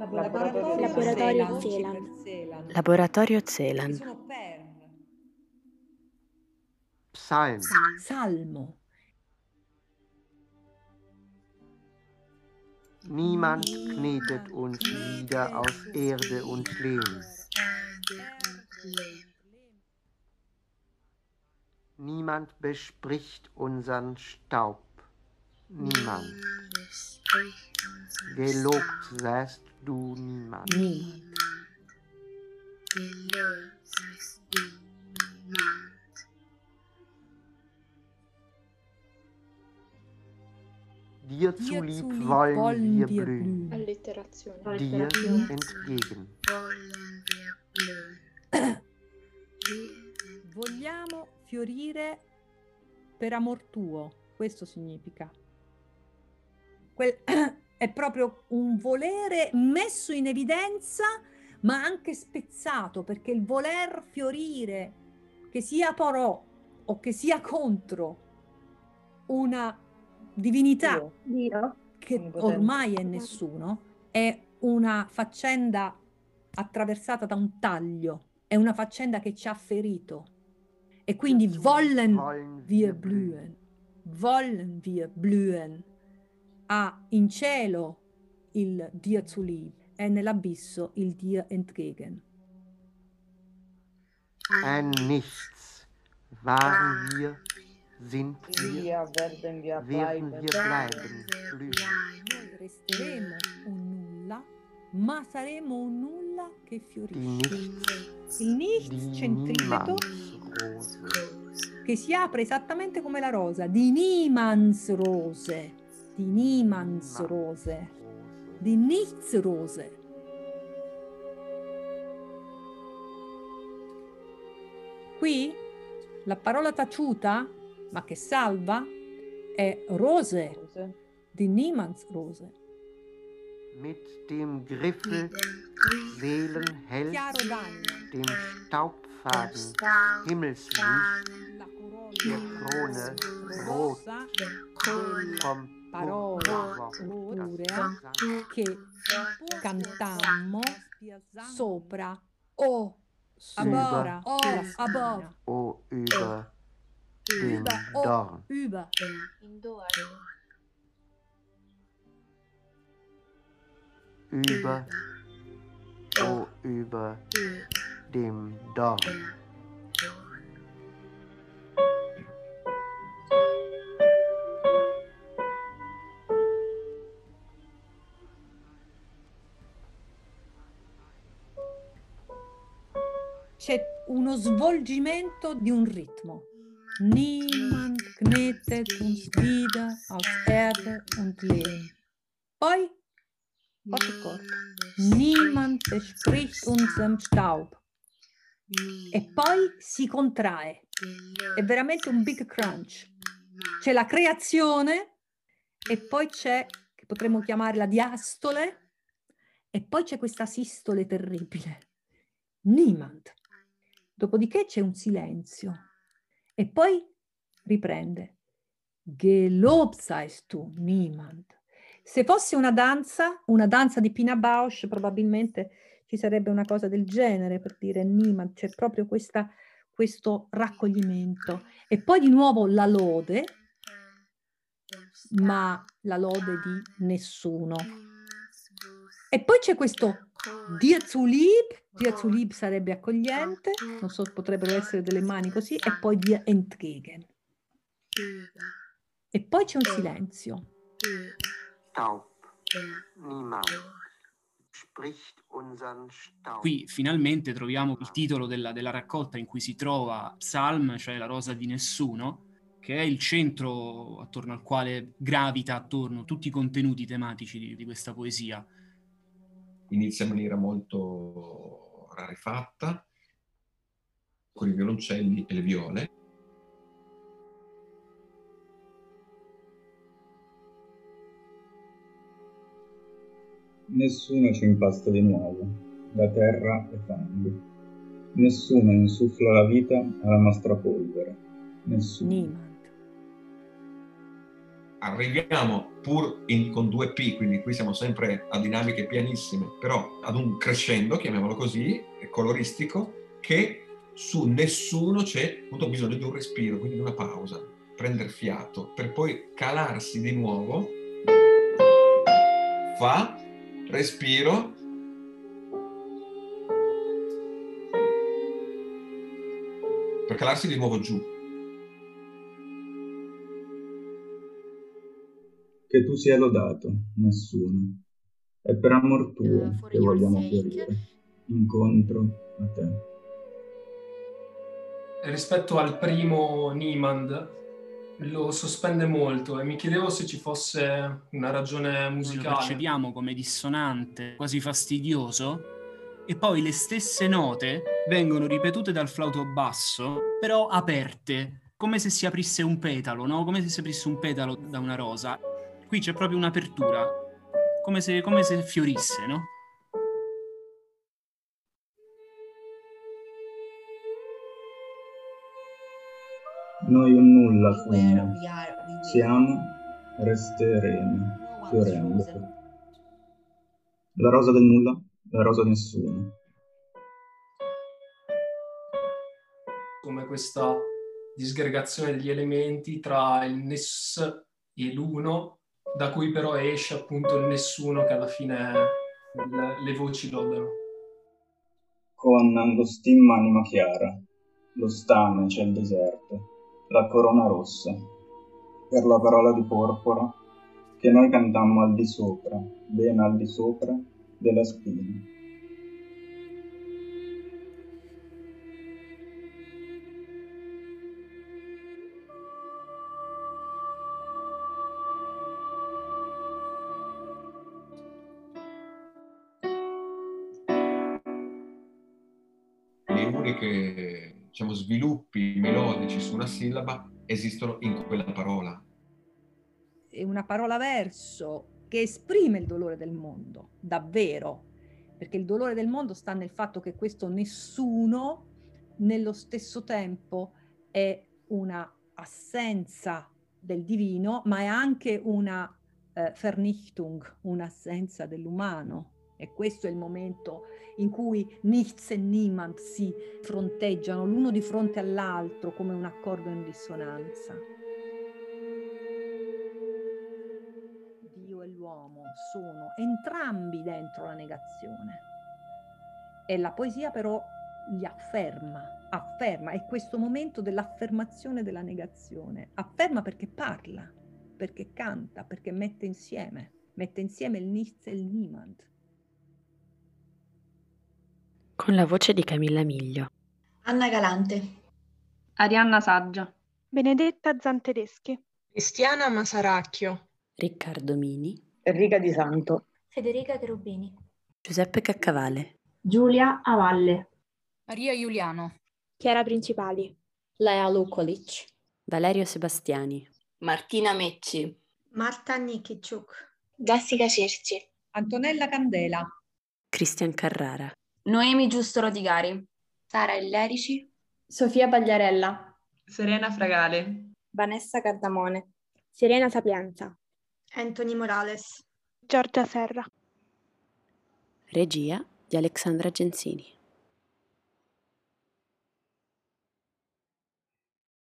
Laboratorio, Laboratorio Celan. Laboratorio per. Psalm. Salmo. Niemand knetet uns wieder aus Erde und Lehm. Niemand bespricht unseren Staub. Niemand. Gelobt seist du niemand. Niemand. Dir Dir zulieb zulieb wollen wir blühen. Allitterazione. Dir entgegen. Vogliamo fiorire per amor tuo, questo significa. Quel- è proprio un volere messo in evidenza, ma anche spezzato, perché il voler fiorire, che sia pro o che sia contro una divinità Dio. che Onnipotente. ormai è nessuno, è una faccenda attraversata da un taglio, è una faccenda che ci ha ferito. E quindi wollen wir blühen, wollen wir blühen. Ha in cielo il Dir zulieb e nell'abisso il Dir entgegen. Ein Nichts waren wir, sind wir, werden wir werden bleiben. wir bleiben, resteremo un nulla, ma saremo un nulla che fiorisce. Nichts, Il nichts centripeto che si apre esattamente come la rosa, di Niemands rose, di Niemands rose, di nichts rose. Qui la parola taciuta, ma che salva, è rose, Rose. di Niemands rose. Mit dem Griffel Chiaro d'anno, dem Staubfaden. Himmelslicht la der corona Krone rot. Vom Purpurwort, purpurea das che cantammo sopra o sopra o above. O über über o über Indoor. Über, o über dem Dorn. C'è uno svolgimento di un ritmo Niemand knetet uns wieder aus Erde und Lehm. Poi, corde. Niemand bespricht unseren Staub. E poi si contrae. È veramente un big crunch. C'è la creazione e poi c'è, che potremmo chiamare la diastole, e poi c'è questa sistole terribile. Niemand. Dopodiché c'è un silenzio. E poi riprende. Gelobt seist du, niemand. Se fosse una danza, una danza di Pina Bausch, probabilmente ci sarebbe una cosa del genere per dire niemand, c'è proprio questa, questo raccoglimento. E poi di nuovo la lode, ma la lode di nessuno. E poi c'è questo Dir zu lieb, Dir zu lieb sarebbe accogliente, non so, potrebbero essere delle mani così, e poi Dir entgegen. E poi c'è un silenzio. Staub. Niemand spricht unseren Staub. Qui finalmente troviamo il titolo della, della raccolta in cui si trova Psalm, cioè la rosa di nessuno, che è il centro attorno al quale gravita attorno tutti i contenuti tematici di, di questa poesia. Inizia in maniera molto rarefatta, con i violoncelli e le viole. Nessuno ci impasta di nuovo, la terra è fango. Nessuno insuffla la vita alla nostra polvere. Nessuno. Niemand. Arriviamo pur in- con due P, quindi qui siamo sempre a dinamiche pianissime, però ad un crescendo, chiamiamolo così, coloristico, che su nessuno c'è appunto bisogno di un respiro, quindi di una pausa, prendere fiato, per poi calarsi di nuovo, fa, respiro, per calarsi di nuovo giù. Che tu sia lodato, nessuno. È per amor tuo Uh, che vogliamo fiorire, incontro a te. rispetto al primo Niemand lo sospende molto e mi chiedevo se ci fosse una ragione Noi lo musicale. percepiamo come dissonante, quasi fastidioso, e poi le stesse note vengono ripetute dal flauto basso, però aperte, come se si aprisse un petalo, no? Come se si aprisse un petalo da una rosa. Qui c'è proprio un'apertura, come se, come se fiorisse, no? Noi un nulla will. siamo, resteremo, fiorendo. La rosa del nulla, la rosa di nessuno. come questa disgregazione degli elementi tra il ness e l'uno, da cui però esce appunto il nessuno che alla fine le, le voci lodano. Con Angostin anima chiara, lo stame c'è il deserto, la corona rossa, per la parola di porpora che noi cantammo al di sopra, ben al di sopra della spina. Le uniche diciamo, sviluppi melodici su una sillaba esistono in quella parola. È una parola verso che esprime il dolore del mondo, davvero, perché il dolore del mondo sta nel fatto che questo nessuno nello stesso tempo è una assenza del divino, ma è anche una eh, Vernichtung, un'assenza dell'umano. E questo è il momento in cui nichts e niemand si fronteggiano l'uno di fronte all'altro come un accordo in dissonanza. Dio e l'uomo sono entrambi dentro la negazione. E la poesia però li afferma, afferma, è questo momento dell'affermazione della negazione. Afferma perché parla, perché canta, perché mette insieme, mette insieme il nichts e il niemand. Con la voce di Camilla Miglio. Anna Galante. Arianna Saggia. Benedetta Zantedeschi. Cristiana Masaracchio. Riccardo Mini. Enrica Di Santo. Federica Cherubini. Giuseppe Caccavale. Giulia Avalle. Maria Giuliano. Chiara Principali. Lea Lukolic. Valerio Sebastiani. Martina Mecci. Marta Nikichuk. Jessica Cerci. Antonella Candela. Cristian Carrara. Noemi Giusto Rodigari. Sara Illerici. Sofia Pagliarella. Serena Fragale. Vanessa Cardamone. Serena Sapienza. Anthony Morales. Giorgia Serra. Regia di Alexandra Genzini.